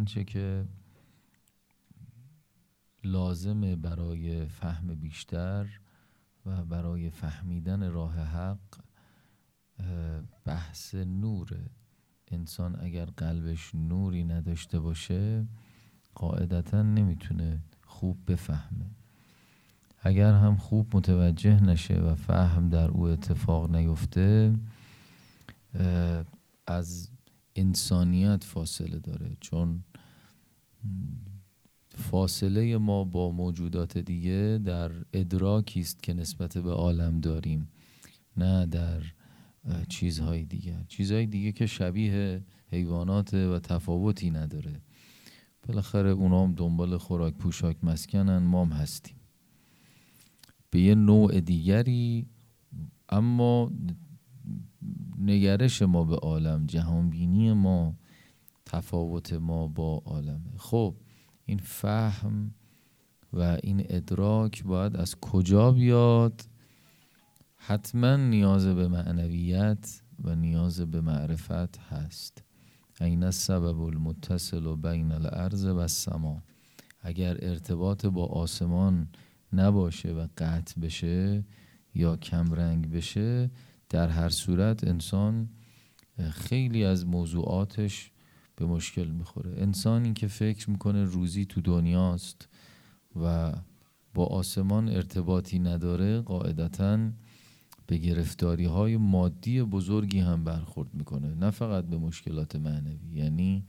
آنچه که لازمه برای فهم بیشتر و برای فهمیدن راه حق بحث نوره انسان اگر قلبش نوری نداشته باشه قاعدتا نمی‌تونه خوب بفهمه. اگر هم خوب متوجه نشه و فهم در او اتفاق نیفته از انسانیت فاصله داره. چون فاصله ما با موجودات دیگه در ادراکی است که نسبت به عالم داریم نه در چیزهای دیگه. چیزهای دیگه که شبیه حیوانات و تفاوتی نداره. بالاخره اونا هم دنبال خوراک پوشاک مسکنن ما هم هستیم. به یه نوع دیگری اما نگرش ما به عالم جهانبینی ما تفاوت ما با عالمه. خب این فهم و این ادراک باید از کجا بیاد؟ حتما نیاز به معنویت و نیاز به معرفت هست. این سبب المتصل و بین الارض و السما. اگر ارتباط با آسمان نباشه و قطع بشه یا کمرنگ بشه در هر صورت انسان خیلی از موضوعاتش به مشکل می‌خوره. انسانی که فکر می‌کنه روزی تو دنیاست و با آسمان ارتباطی نداره قاعدتا به گرفتاری های مادی بزرگی هم برخورد می‌کنه. نه فقط به مشکلات معنوی یعنی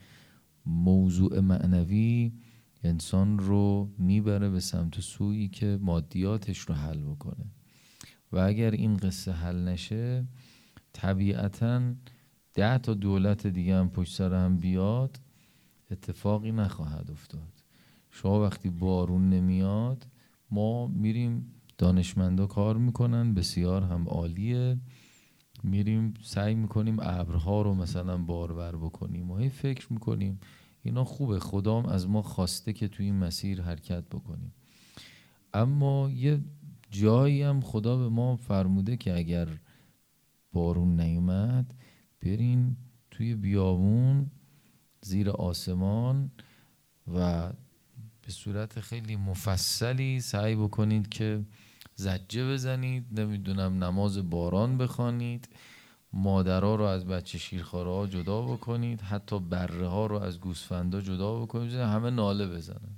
موضوع معنوی انسان رو می‌بره به سمت سویی که مادیاتش رو حل بکنه. و اگر این قصه حل نشه طبیعتا ده تا دولت دیگه هم پشت سر هم بیاد اتفاقی نخواهد افتاد. شما وقتی بارون نمیاد ما میریم دانشمندا کار می‌کنن بسیار هم عالیه. میریم سعی می‌کنیم ابرها رو مثلا بارور بکنیم و هی فکر می‌کنیم اینا خوبه خدام از ما خواسته که توی این مسیر حرکت بکنیم. اما یه جایی هم خدا به ما فرموده که اگر بارون نیومد برین توی بیابون زیر آسمان و به صورت خیلی مفصلی سعی بکنید که زجه بزنید نمی‌دونم نماز باران بخوانید مادرها رو از بچه شیرخواره جدا بکنید حتی بره ها رو از گوسفندا جدا بکنید همه ناله بزنن.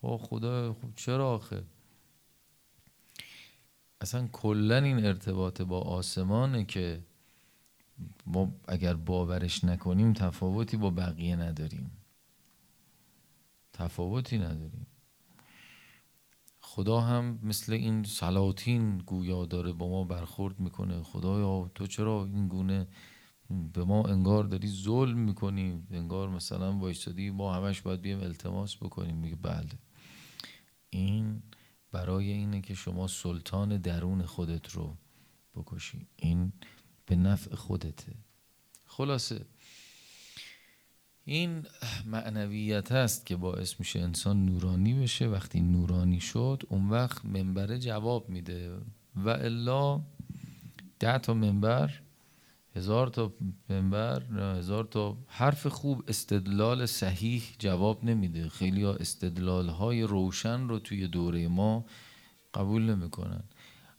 او خدا خوب چرا آخه؟ اصلا کلا این ارتباط با آسمانه که ما اگر باورش نکنیم تفاوتی با بقیه نداریم. تفاوتی نداریم. خدا هم مثل این سلاطین گویا داره با ما برخورد می‌کنه. خدایا تو چرا این گونه به ما انگار داری ظلم می‌کنی؟ انگار مثلا وایستادی ما همش باید بیم التماس بکنیم. میگه بله. این برای اینه که شما سلطان درون خودت رو بکشی. این به نفع خودته. خلاصه. این معنویت است که باعث میشه انسان نورانی بشه. وقتی نورانی شد اون وقت منبره جواب میده. و الا ده تا منبر هزار تا منبر هزار تا حرف خوب استدلال صحیح جواب نمیده. خیلی ها استدلال های روشن رو توی دوره ما قبول نمی‌کنن.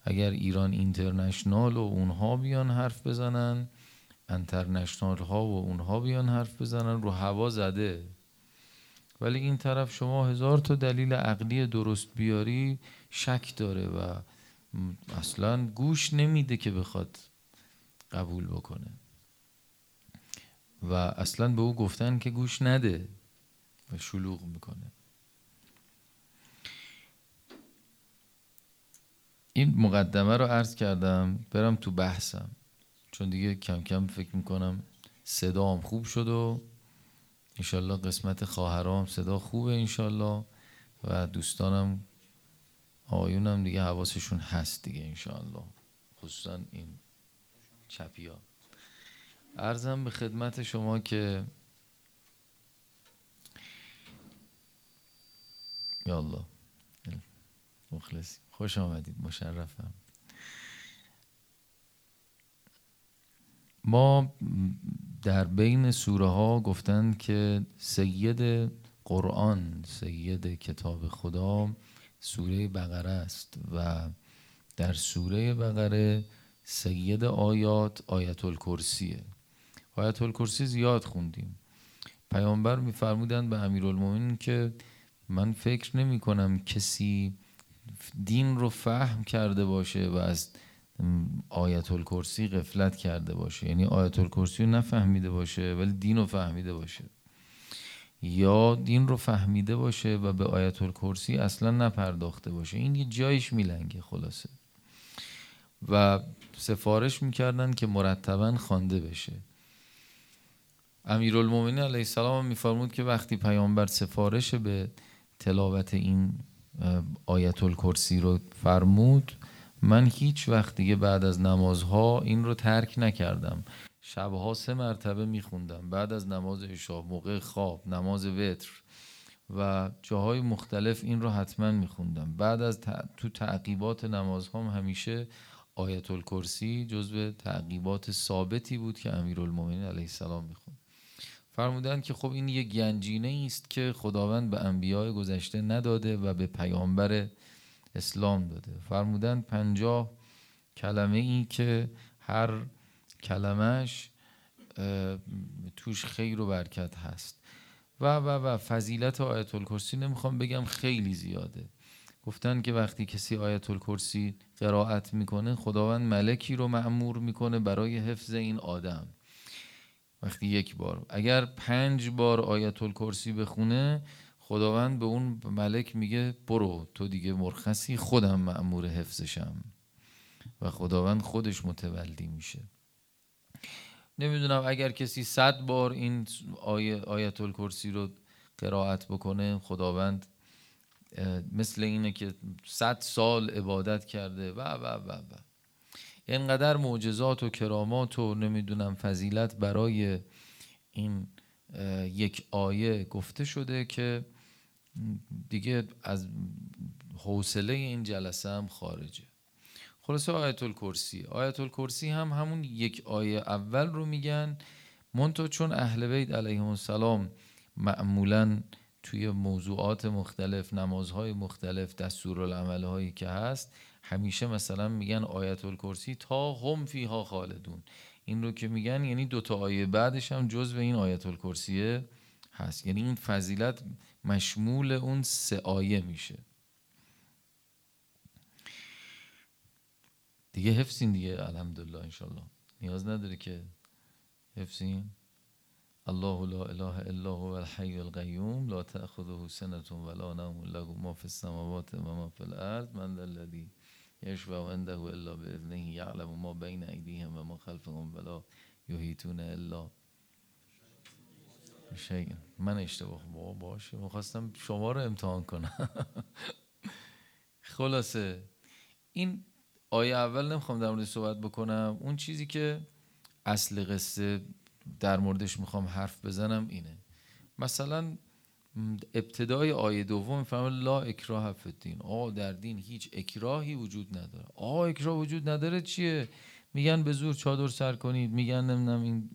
اگر ایران اینترنشنال و اونها بیان حرف بزنن انترنشنال ها و اونها بیان حرف بزنن رو هوا زده. ولی این طرف شما هزار تا دلیل عقلی درست بیاری شک داره و اصلا گوش نمیده که بخواد قبول بکنه. و اصلا به او گفتن که گوش نده و شلوغ می‌کنه. این مقدمه رو عرض کردم برم تو بحثم. چون دیگه کم کم فکر می‌کنم صدام خوب شد و انشالله قسمت خواهرام صدا خوبه انشالله و دوستانم آقایونم دیگه حواسشون هست دیگه انشالله. خصوصا این چپیا. ارزم به خدمت شما که یالله مخلصی خوش آمدید مشرفم. ما در بین سوره ها گفتند که سید قرآن سید کتاب خدا سوره بقره است و در سوره بقره سید آیات آیت الکرسیه آیت الکرسی زیاد خوندیم. پیامبر میفرمودند به امیرالمومنین که من فکر نمی کنم کسی دین رو فهم کرده باشه و از آیت الکرسی غفلت کرده باشه. یعنی آیت الکرسی رو نفهمیده باشه ولی دین رو فهمیده باشه. یا دین رو فهمیده باشه و به آیت الکرسی اصلا نپرداخته باشه. این یه جایش میلنگه خلاصه. و سفارش می‌کردن که مرتبا خوانده بشه. امیرالمومنین علیه السلام میفرمود که وقتی پیامبر سفارش به تلاوت این آیت الکرسی رو فرمود. من هیچ وقت دیگه بعد از نمازها این رو ترک نکردم. شبها سه مرتبه میخوندم. بعد از نماز عشا موقع خواب نماز وتر و جاهای مختلف این رو حتما میخوندم. بعد از تو تعقیبات نمازهام همیشه آیت الکرسی جزو تعقیبات ثابتی بود که امیرالمومنین علیه السلام می‌خوند. فرمودند که خب این یک گنجینه است که خداوند به انبیاء گذشته نداده و به پیامبر اسلام داده. فرمودند پنجاه کلمه ای که هر کلمش توش خیر و برکت هست. و و و فضیلت آیت الکرسی نمی‌خوام بگم خیلی زیاده. گفتن که وقتی کسی آیت الکرسی قرائت می‌کنه خداوند ملکی رو معمور می‌کنه برای حفظ این آدم. وقتی یک بار. اگر پنج بار آیت الکرسی بخونه خداوند به اون ملک میگه برو تو دیگه مرخصی خودم معمور حفظشم. و خداوند خودش متولی میشه. نمی‌دونم اگر کسی صد بار این آیه آیت الکرسی رو قرائت بکنه خداوند مثل اینه که صد سال عبادت کرده و و و و. اینقدر معجزات و کرامات و نمی‌دونم فضیلت برای این یک آیه گفته شده که دیگه از حوصله این جلسه هم خارجه. خلاصه آیت الکرسی آیت الکرسی هم همون یک آیه اول رو میگن. منتها چون اهل بیت علیهم السلام معمولا توی موضوعات مختلف نمازهای مختلف دستورالعمل هایی که هست همیشه مثلا میگن آیت الکرسی تا هم فیها خالدون. این رو که میگن یعنی دوتا آیه بعدش هم جز به این آیت الکرسیه هست. یعنی این فضیلت مشمول اون سه آیه میشه. دیگه حفظین دیگه الحمدلله انشالله. نیاز نداره که حفظین. الله لا اله الا هو الحي القيوم لا تأخذه سنة ولا نوم له ما في السماوات وما في الارض من الذي يشفع عنده الا باذنه يعلم ما بين ايديهم وما خلفهم ولا يحيطون الا شیء من اشتباه با باشه. می‌خواستم شما رو امتحان کنم. خلاصه. این آیه اول نمی‌خوام در مورد صحبت بکنم. اون چیزی که اصل قصه در موردش می‌خوام حرف بزنم اینه. مثلا ابتدای آیه دوم می‌فهمه لا اکراه فی الدین. آه در دین هیچ اکراهی وجود نداره. آه اکراه وجود نداره چیه؟ میگن به زور چادر سر کنید میگن نمی‌دونم این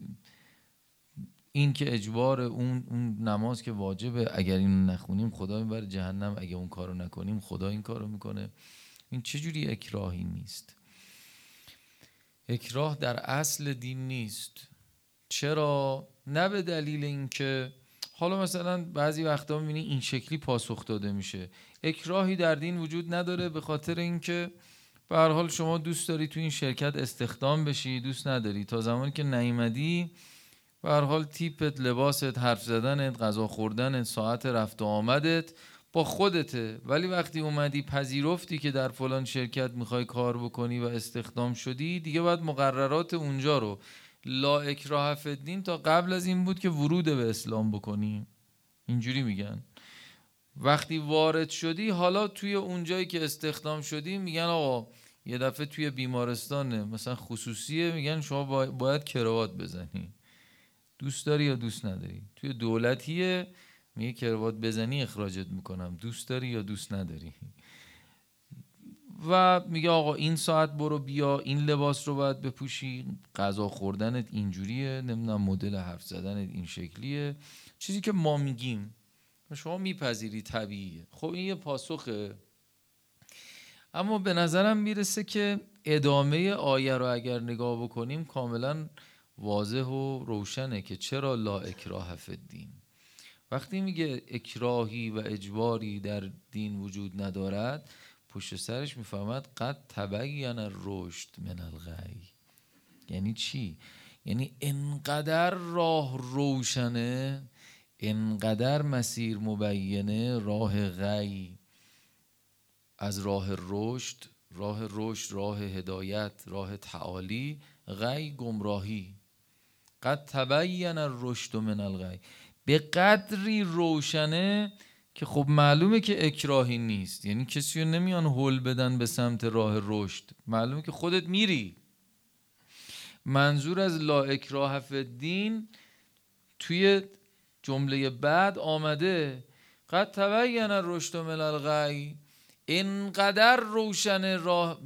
این که اجبار اون, اون نماز که واجبه اگر اینو نخونیم خدا می‌بره جهنم اگه اون کارو نکنیم خدا این کارو می‌کنه. این چجوری اکراهی نیست؟ اکراه در اصل دین نیست. چرا؟ نه به دلیل اینکه حالا مثلا بعضی وقتا می‌بینی این شکلی پاسخ داده میشه. اکراهی در دین وجود نداره به خاطر اینکه به هر حال شما دوست داری تو این شرکت استخدام بشی دوست نداری. تا زمانی که نیمدی به هر حال تیپت لباست حرف زدنت غذا خوردنت ساعت رفت و آمدت با خودته. ولی وقتی اومدی پذیرفتی که در فلان شرکت می‌خوای کار بکنی و استخدام شدی دیگه باید مقررات اونجا رو لا اکراه فدین تا قبل از این بود که ورود به اسلام بکنی. اینجوری میگن. وقتی وارد شدی حالا توی اونجایی که استخدام شدی میگن آقا یه دفعه توی بیمارستانه. مثلا خصوصیه میگن شما باید کروات بزنی. دوست داری یا دوست نداری؟ توی دولتیه میگه کروات بزنی اخراجت می‌کنم. دوست داری یا دوست نداری؟ و میگه آقا این ساعت برو بیا این لباس رو باید بپوشی. غذا خوردنت اینجوریه نمی‌دونم مدل حرف زدنت این شکلیه. چیزی که ما میگیم شما میپذیری طبیعیه. خب این یه پاسخه. اما به نظرم می‌رسه که ادامه آیه رو اگر نگاه بکنیم کاملا واضح و روشنه که چرا لا اکراه فدین وقتی میگه اکراهی و اجباری در دین وجود ندارد پشت سرش می‌فهمد قد تبین رشد من الغی. یعنی چی؟ یعنی انقدر راه روشنه انقدر مسیر مبینه راه غی. از راه رشد راه رشد راه هدایت راه تعالی غی گمراهی. قد تبین الرشد من الغی؟ به قدری روشنه که خب معلومه که اکراهی نیست. یعنی کسی رو نمیان هل بدن به سمت راه رشد. معلومه که خودت میری. منظور از لا اکراه فدین توی جمله بعد آمده قد تبین الرشد من الغی اینقدر روشن راه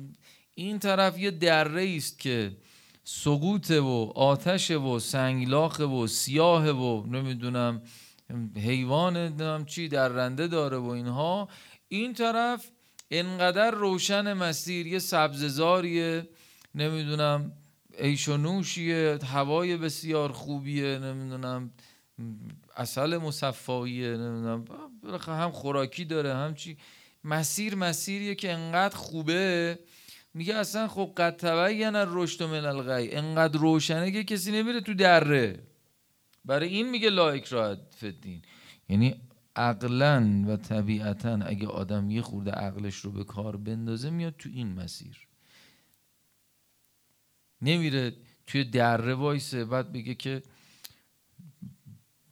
این طرف یه دره است که سقوط و آتش و سنگلاخ و سیاه و نمی‌دونم حیوان نمی‌دونم چی در رنده داره و اینها. این طرف انقدر روشن مسیر یه سبززاریه نمی‌دونم ایش و نوشیه هوای بسیار خوبیه نمی‌دونم اصل مصفاییه نمی‌دونم هم خوراکی داره هم چی. مسیر مسیریه که انقدر خوبه. میگه اصلا خب قد تبین رشد من الغی. انقدر روشنه که کسی نمیره تو دره. برای این میگه لا اکراه فدین یعنی عقلا و طبیعتا اگه آدم یه خورده عقلش رو به کار بندازه میاد تو این مسیر. نمیره توی دره وایسه بعد بگه که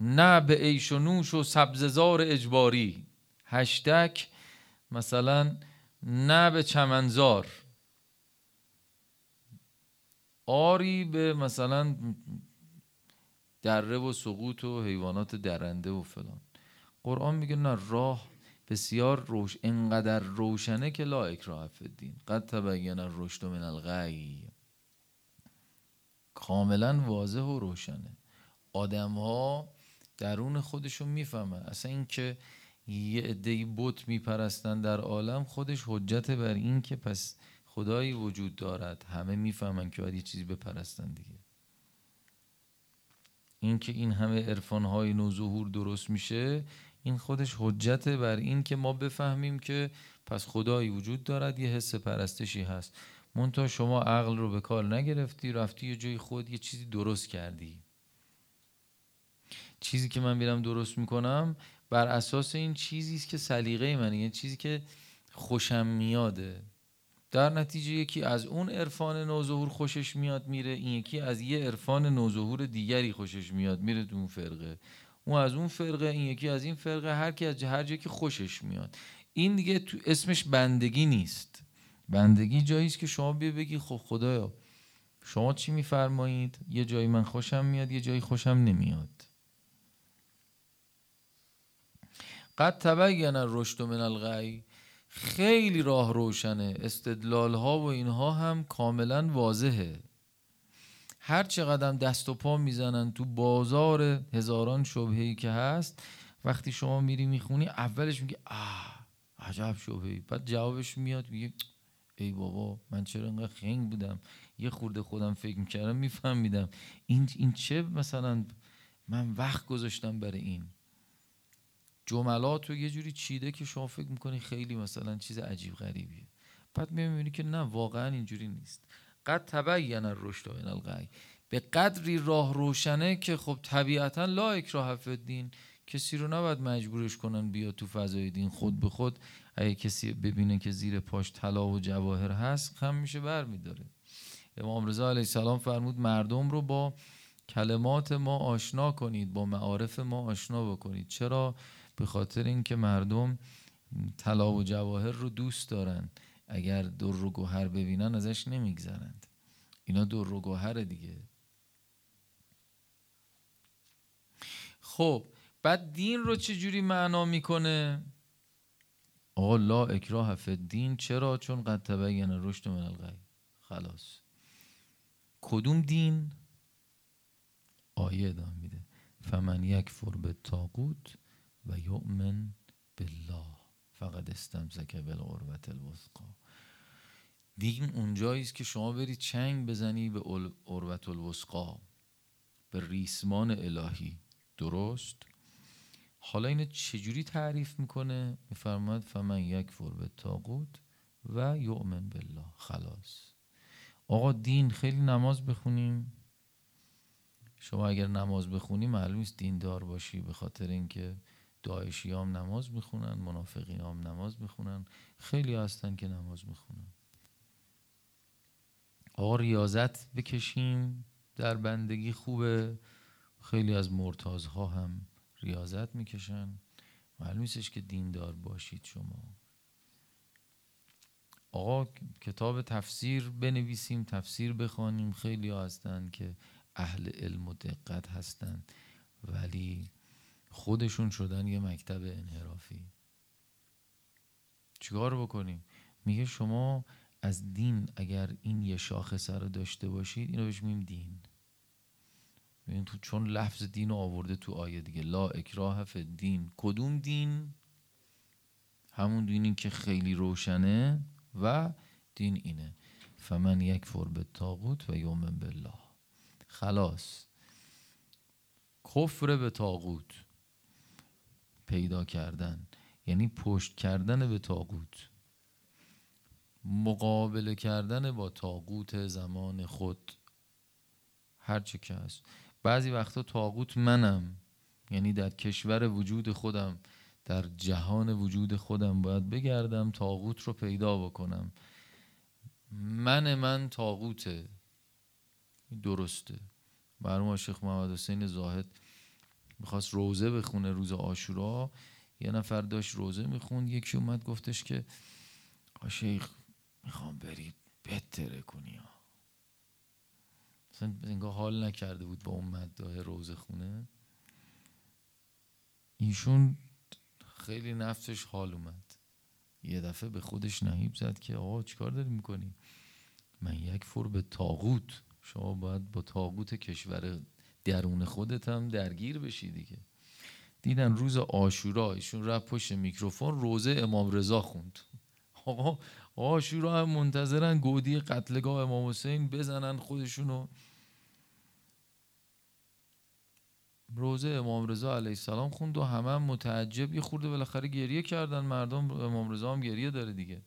نه به ایش و نوش و سبززار اجباری. هشتک مثلا نه به چمنزار. آری به مثلا دره و سقوط و حیوانات درنده و فلان. قرآن میگه نه راه بسیار روش انقدر روشنه که لا اکراه فدین قد تبین الرشد من الغی. کاملا واضح و روشنه. آدم ها درون خودشون می‌فهمن. اصلا اینکه یه عده بت میپرستن در عالم خودش حجت بر این که پس خدایی وجود دارد. همه می‌فهمن که باید یه چیزی بپرستن دیگه. این که این همه عرفان های نوظهور درست میشه این خودش حجت بر این که ما بفهمیم که پس خدایی وجود دارد یه حس پرستشی هست. منتها شما عقل رو به کار نگرفتی رفتی یه جای خود یه چیزی درست کردی. چیزی که من میرم درست می‌کنم بر اساس این چیزی است که سلیقه منه یه چیزی که خوشم میاده. در نتیجه یکی از اون عرفان نوظهور خوشش میاد میره این یکی از یه عرفان نوظهور دیگری خوشش میاد میره تو اون فرقه. اون از اون فرقه این یکی از این فرقه هر کی از هر جایی که خوشش میاد. این دیگه تو اسمش بندگی نیست. بندگی جایی است که شما بیا بگی خب خدایا شما چی میفرمایید؟ یه جایی من خوشم میاد یه جایی خوشم نمیاد. قد تبین الرشد من الغی. خیلی راه روشنه. استدلال ها و اینها هم کاملا واضحه. هر چقدر دست و پا می‌زنن تو بازار هزاران شبهی که هست وقتی شما میری می‌خونی اولش میگه آه عجب شبهی بعد جوابش میاد میگه ای بابا من چرا انقدر خنگ بودم؟ یه خورده خودم فکر می‌کردم میفهمیدم. این, این چه مثلا من وقت گذاشتم برای این؟ جملات رو یه جوری چیده که شما فکر می‌کنی خیلی مثلا چیز عجیب غریبیه. بعد می‌بینی که نه واقعا اینجوری نیست. قد تبین الرشد من الغی. به قدری راه روشنه که خب طبیعتا لا اکراه فدین کسی رو نباید مجبورش کنن بیا تو فضای دین خود به خود. اگه کسی ببینه که زیر پاش طلا و جواهر هست خم میشه بر میداره. امام رضا علیه السلام فرمود مردم رو با کلمات ما آشنا کنید با معارف ما آشنا بکنید. چرا؟ به خاطر اینکه مردم طلا و جواهر رو دوست دارن. اگر در و گوهر ببینن ازش نمیگذرند. اینا در و گوهر دیگه. خب بعد دین رو چه جوری معنا می‌کنه؟ آقا لا اکراه فی دین چرا؟ چون قد تبین رشد من الغی. خلاص. کدوم دین؟ آیه ادامه میده. فمن یک فر به تاقوت و یؤمن بالله. فقط استمسک بالعروت الوثقا دین اونجایی است که شما برید چنگ بزنی به عروت الوثقا به ریسمان الهی. درست؟ حالا اینو چجوری تعریف می‌کنه؟ میفرماد فمن یک فر به تاقوت و یؤمن بالله. خلاص. آقا دین خیلی نماز بخونیم. شما اگر نماز بخونی معلوم است دیندار باشی به خاطر اینکه داعشی هم نماز می‌خونن منافقی هم نماز می‌خونن خیلی هستن که نماز می‌خونن. آقا ریاضت بکشیم در بندگی خوبه. خیلی از مرتازها هم ریاضت می‌کشن. معلوم نیستش که دیندار باشید شما. آقا کتاب تفسیر بنویسیم تفسیر بخوانیم. خیلی هستن که اهل علم و دقت هستن. ولی خودشون شدن یه مکتب انحرافی. چیکار بکنیم؟ میگه شما از دین اگر این یه شاخصه رو داشته باشید اینو بهش میم دین. تو چون لفظ دین رو آورده تو آیه دیگه. لا اکراه فی دین کدوم دین؟ همون دینی که خیلی روشنه و دین اینه. فمن یک فر به تاغوت و یومن بالله. خلاص. کفر به تاغوت پیدا کردن یعنی پشت کردن به تاغوت مقابله کردن با تاغوت زمان خود هرچه که هست. بعضی وقتا تاغوت منم یعنی در کشور وجود خودم در جهان وجود خودم باید بگردم تاغوت رو پیدا بکنم. من من تاغوته درسته. برمون شیخ محمد حسین زاهد می‌خواست روزه بخونه روز آشورا یه نفر داشت روزه می‌خوند یکی اومد گفتش که شیخ می‌خوام برید بتره کنی ها. مثلا انگاه حال نکرده بود با اون مدده روزه خونه. ایشون خیلی نفسش حال اومد. یه دفعه به خودش نهیب زد که آقا چیکار داری می‌کنی؟ من یک فور به تاغوت شما باید با تاغوت کشور درون خودت هم درگیر بشی دیگه. دیدن روز آشورا ایشون رفت پشت میکروفون روزه امام رضا خوند. آقا آشورا هم منتظرن گودی قتلگاه امام حسین بزنن خودشونو. روزه امام رضا علیه السلام خوند و همه هم متعجب. یه خورده بالاخره گریه کردن. مردم امام رضا هم گریه داره دیگه.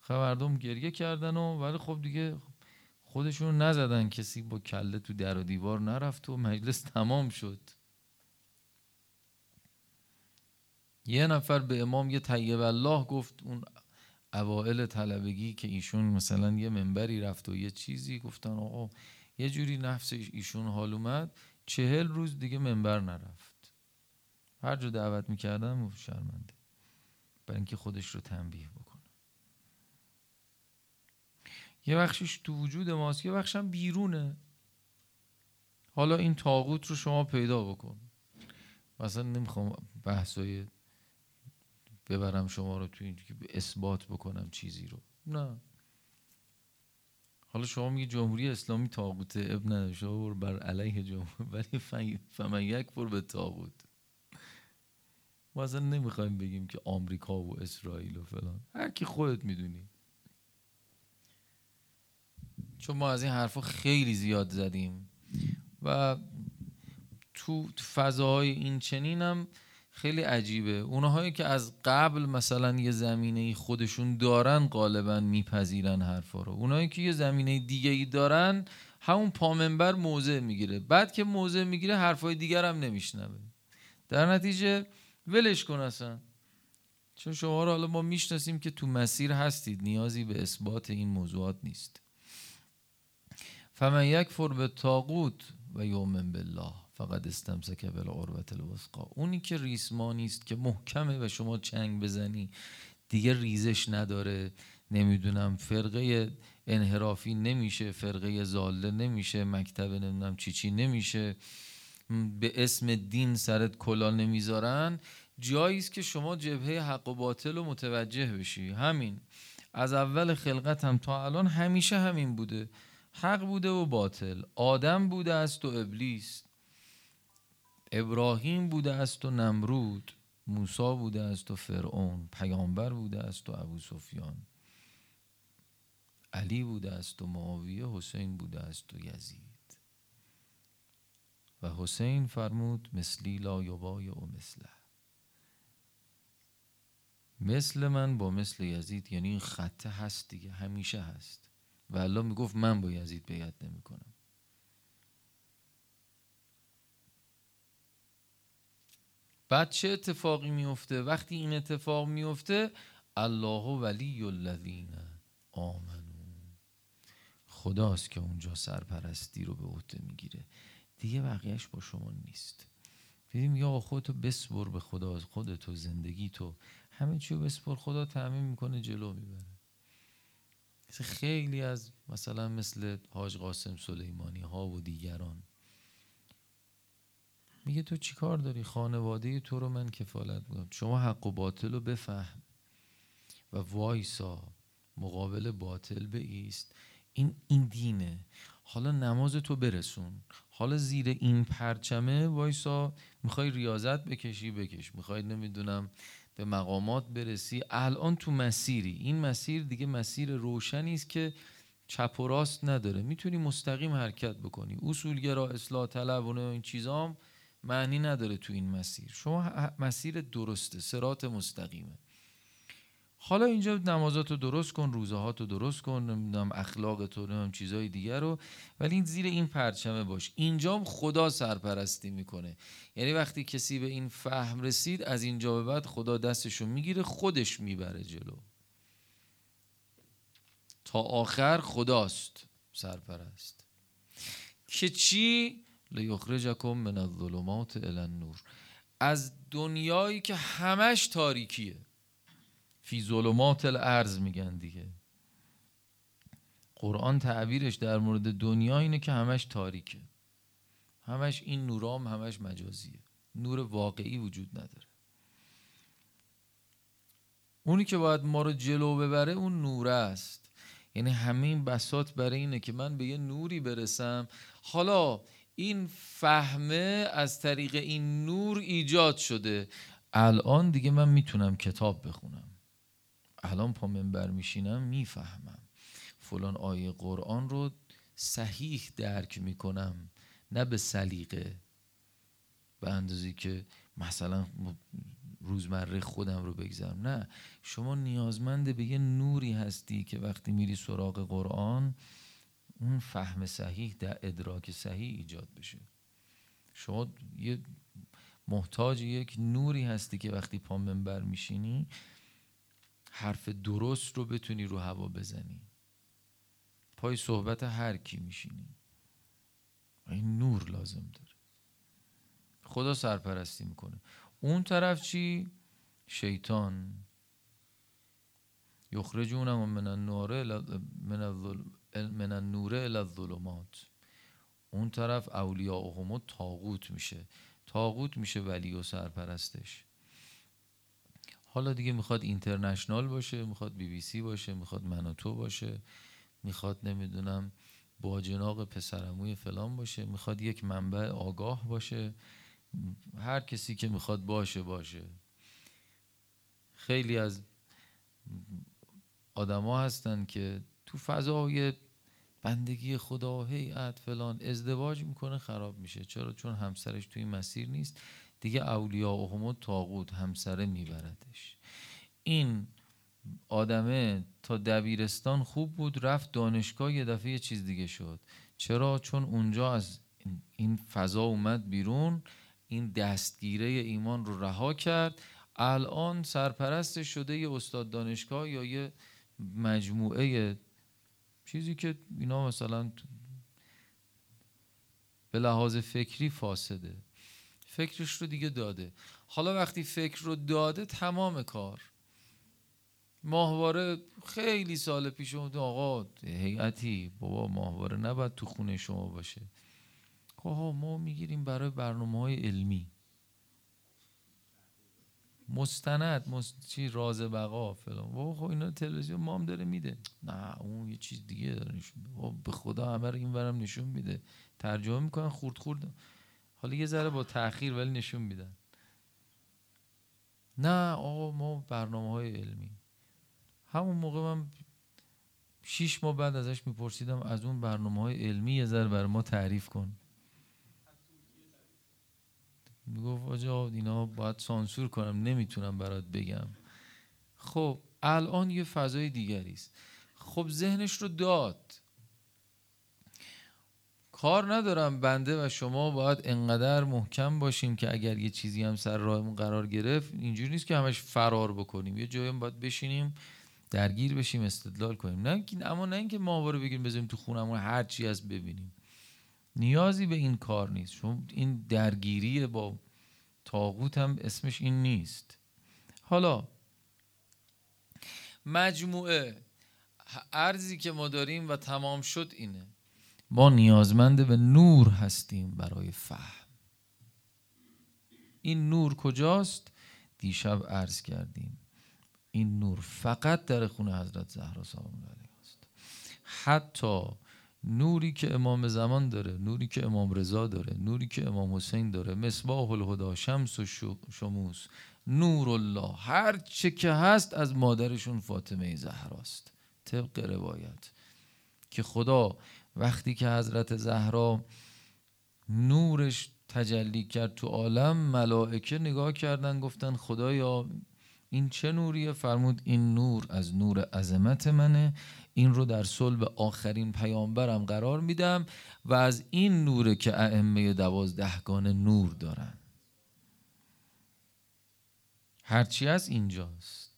خب مردم گریه کردن و ولی خب دیگه خودشون نزدن. کسی با کله تو در و دیوار نرفت و مجلس تمام شد. یه نفر به امام یه طیب الله گفت اون اوائل طلبگی که ایشون مثلا یه منبری رفت و یه چیزی گفتن آقا یه جوری نفس ایشون حال اومد چهل روز دیگه منبر نرفت. هر جا دعوت می‌کردم شرمنده. برای اینکه خودش رو تنبیه بکنه. یه بخشش تو وجود ماست یه بخشم بیرونه. حالا این تاغوت رو شما پیدا بکن. مثلا نمی‌خوام بحثای ببرم شما رو تو این که اثبات بکنم چیزی رو. نه. حالا شما میگی جمهوری اسلامی تاغوت اب نداره. شما بر علیه جمهوری. ولی فمن یک بر به تاغوت. ما اصلا نمی‌خوایم بگیم که آمریکا و اسرائیل و فلان. هر کی خودت می‌دونی. چون ما از این حرفا خیلی زیاد زدیم. و تو فضاهای این چنین هم خیلی عجیبه. اونهایی که از قبل مثلا یه زمینه خودشون دارن غالبا میپذیرن حرفا رو. اونهایی که یه زمینه دیگه ای دارن همون پامنبر موضع می‌گیره. بعد که موضع می‌گیره حرفای دیگر هم نمیشنوه. در نتیجه ولش کن اصلا. چون شما رو حالا ما می‌شناسیم که تو مسیر هستید. نیازی به اثبات این موضوعات نیست. فمن یک فر به تاقوت و یومن بالله فقط استمسک بالعروت الوثقا اونی که ریسمانی است که محکمه و شما چنگ بزنی دیگه ریزش نداره. نمی‌دونم فرقه انحرافی نمیشه فرقه زاله نمیشه مکتب نمی‌دونم چی چی نمیشه. به اسم دین سرت کلا نمی‌ذارن. جایی است که شما جبهه حق و باطل رو متوجه بشی. همین. از اول خلقت هم تا الان همیشه همین بوده. حق بوده و باطل. آدم بوده است و ابلیس. ابراهیم بوده است و نمرود. موسی بوده است و فرعون. پیامبر بوده است و ابو سفیان. علی بوده است و معاویه حسین بوده است و یزید. و حسین فرمود مثلی لا یبای و مثله. مثل من با مثل یزید یعنی این خطه هست دیگه همیشه هست. و الله می‌گفت من با یزید بیعت نمی کنم بعد چه اتفاقی میفته وقتی این اتفاق میفته الله ولی الذین آمنو. خداست که اونجا سرپرستی رو به عهده می‌گیره. دیگه بقیهش با شما نیست. دیدیم یا خودتو بسپر به خدا خودتو زندگی تو همه چی رو بسپر خدا تعمین می‌کنه جلو می‌بره. خیلی از مثلا مثل حاج قاسم سلیمانی ها و دیگران میگه تو چی کار داری؟ خانواده تو رو من کفالت می‌کنم. شما حق و باطل رو بفهم و وایسا مقابل باطل بیست این این دینه. حالا نماز تو برسون. حالا زیر این پرچمه وایسا می‌خوای ریاضت بکشی بکش. می‌خوای نمی‌دونم به مقامات برسی. الان تو مسیری. این مسیر دیگه مسیر روشنی است که چپ و راست نداره. می‌تونی مستقیم حرکت بکنی. اصولگرا اصلاح طلب و این چیزام معنی نداره تو این مسیر. شما مسیر درسته سرات مستقیمه. حالا اینجا نمازات رو درست کن روزه رو درست کن نمی‌دونم اخلاق تو نمی‌دونم چیزای دیگر رو. ولی این زیر این پرچمه باش. اینجا خدا سرپرستی می‌کنه. یعنی وقتی کسی به این فهم رسید از اینجا به بعد خدا دستشو می‌گیره خودش می‌بره جلو. تا آخر خداست سرپرست. که چی؟ لیخرجکم من الظلمات الی النور. از دنیایی که همش تاریکیه. فی ظلمات الارض میگن دیگه. قرآن تعبیرش در مورد دنیا اینه که همش تاریکه. همش این نورام همش مجازیه. نور واقعی وجود نداره. اونی که باید ما رو جلو ببره اون نوره است. یعنی همه این بسات برای اینه که من به یه نوری برسم. حالا این فهمه از طریق این نور ایجاد شده. الان دیگه من می‌تونم کتاب بخونم. الان پا منبر میشینم می‌فهمم. فلان آیه قرآن رو صحیح درک می‌کنم نه به سلیقه. به اندازی که مثلا روزمره خودم رو بگذارم نه شما نیازمند به یه نوری هستی که وقتی میری سراغ قرآن اون فهم صحیح در ادراک صحیح ایجاد بشه. شما یه محتاج یک نوری هستی که وقتی پا منبر میشینی حرف درست رو بتونی رو هوا بزنی. پای صحبت هر کی میشینی. این نور لازم داره. خدا سرپرستی می‌کنه. اون طرف چی؟ شیطان. یخرجونم من النور من من النور الى الظلمات. اون طرف اولیاء و تاغوت میشه. تاغوت میشه ولی و سرپرستش. حالا دیگه می‌خواد اینترنشنال باشه می‌خواد بی بی سی باشه می‌خواد من تو باشه می‌خواد نمی‌دونم با جناق پسرموی فلان باشه می‌خواد یک منبع آگاه باشه. هر کسی که می‌خواد باشه باشه. خیلی از آدما هستن که تو فضای بندگی خدا هیئت فلان ازدواج می‌کنه خراب میشه. چرا؟ چون همسرش توی مسیر نیست. دیگه اولیا و تاغوت همسره میبردش. این آدمه تا دبیرستان خوب بود رفت دانشگاه یه دفعه یه چیز دیگه شد. چرا؟ چون اونجا از این فضا اومد بیرون این دستگیره ایمان رو رها کرد. الان سرپرست شده یه استاد دانشگاه یا یه مجموعه چیزی که اینا مثلا به لحاظ فکری فاسده. فکرش رو دیگه داده. حالا وقتی فکر رو داده تمام کار. ماهواره خیلی سال پیش اومد آقا هیئتی بابا ماهواره نباید تو خونه شما باشه. خب ما می‌گیریم برای برنامه های علمی. مستند مست... چی راز بقا فلان. خب اینا تلویزیون ما هم داره میده. نه اون یه چیز دیگه داره نشون میده. به خدا همه رو این برم نشون میده. ترجمه می‌کنن خورد خورد. حالا یه ذره با تاخیر ولی نشون میدن. نه آقا ما برنامه های علمی. همون موقع من شیش ماه بعد ازش میپرسیدم از اون برنامه های علمی یه ذره بر ما تعریف کن. می‌گفت آجا اینا باید سانسور کنم نمی‌تونم برات بگم. خب الان یه فضای دیگری است. خب ذهنش رو داد. کار ندارم بنده و شما باید انقدر محکم باشیم که اگر یه چیزی هم سر راهمون قرار گرفت اینجوری نیست که همش فرار بکنیم. یه جایی باید بشینیم درگیر بشیم استدلال کنیم. نه اما نه اینکه ما رو بگیریم بذاریم تو خونمون هر چی از ببینیم. نیازی به این کار نیست. چون این درگیری با تاغوت هم اسمش این نیست. حالا مجموعه ارزی که ما داریم و تمام شد اینه. ما نیازمند به نور هستیم برای فهم. این نور کجاست؟ دیشب عرض کردیم. این نور فقط در خونه حضرت زهرا سلام الله است. حتی نوری که امام زمان داره نوری که امام رضا داره نوری که امام حسین داره مصباح الهدا شمس و شموس نور الله هر چه که هست از مادرشون فاطمه زهراست. طبق روایت. که خدا وقتی که حضرت زهرا نورش تجلی کرد تو عالم ملائکه نگاه کردن گفتن خدایا این چه نوریه؟ فرمود این نور از نور عظمت منه. این رو در صلب آخرین پیامبرم قرار میدم و از این نوره که ائمه دوازدهگان نور دارن. هرچی از اینجاست.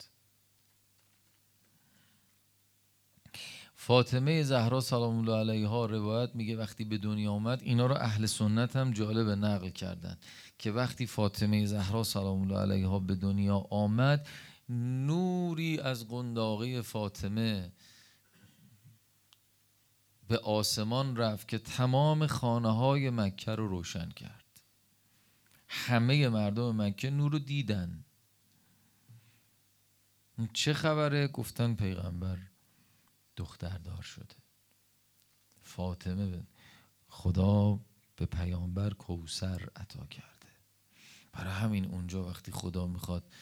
فاطمه زهرا سلام الله علیها روایت میگه وقتی به دنیا آمد اینا رو اهل سنت هم جالب نقل کردن که وقتی فاطمه زهرا سلام الله علیها به دنیا آمد نوری از قنداقی فاطمه به آسمان رفت که تمام خانه های مکه رو روشن کرد. همه مردم مکه نور رو دیدن. چه خبره؟ گفتن پیغمبر. دختردار شده. فاطمه خدا به پیامبر کوسر عطا کرده. برای همین اونجا وقتی خدا می‌خواد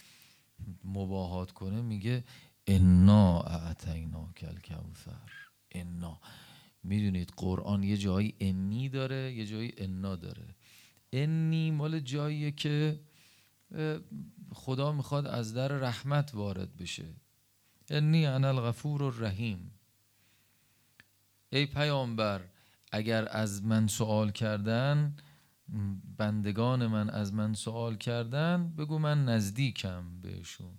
مباهات کنه میگه انا اعتینا کل کوثر. انا. می‌دونید قرآن یه جایی انی داره یه جایی انا داره. انی مال جاییه که خدا می‌خواد از در رحمت وارد بشه. انی انا الغفور الرحیم. ای پیامبر اگر از من سوال کردن بندگان من از من سوال کردن بگو من نزدیکم بهشون.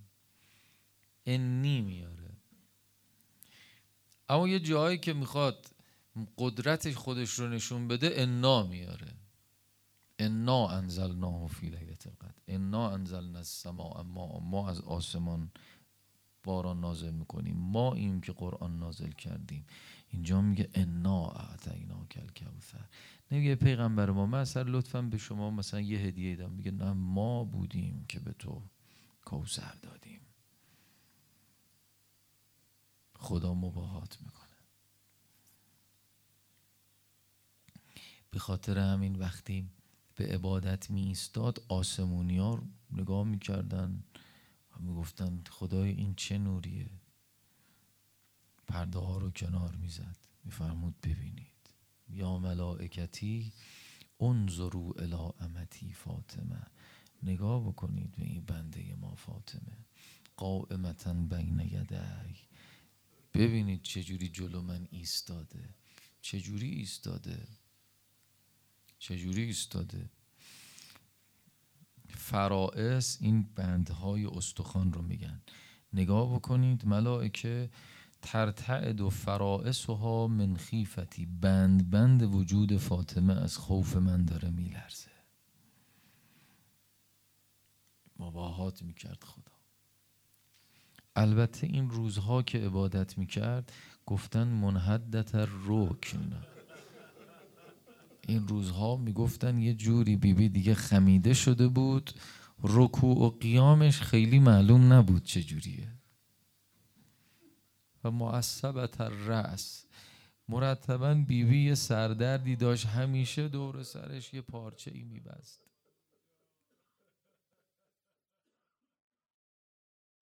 انی میاره اما یه جایی که می‌خواد قدرت خودش رو نشون بده انا میاره. انا انزلناه فی لیلت القدر. انا انزلنا السماء ما ما از آسمان باران نازل می‌کنیم. ما این که قرآن نازل کردیم. اینجا میگه انا اعطینا کل کوثر نمیگه پیغمبر ما. من اصلا لطفا به شما مثلا یه هدیه دادم میگه نه ما بودیم که به تو کوثر دادیم. خدا مباهات می‌کنه. به خاطر همین وقتی به عبادت می ایستاد آسمونی ها نگاه می‌کردن و می‌گفتن خدای این چه نوریه؟ پرده ها رو کنار می‌زد. میفرمود ببینید. یا ملائکتی انظرو الی امتی فاطمه. نگاه بکنید به این بنده ما فاطمه. قائمتا بین یدی ببینید چجوری جلو من ایستاده. چجوری ایستاده. چجوری ایستاده. فرائس این بندهای استخوان رو میگن. نگاه بکنید ملائکه ترتعد و فرائسها من خیفتی بند بند وجود فاطمه از خوف من داره میلرزه. مباهات می‌کرد خدا. البته این روزها که عبادت می‌کرد گفتن منحدت رکن این روزها می‌گفتن یه جوری بیبی دیگه خمیده شده بود رکوع و قیامش خیلی معلوم نبود چه جوریه. و معصبت الرأس. مرتبا بیبی یه سردردی داشت. همیشه دور سرش یه پارچه ای میبست.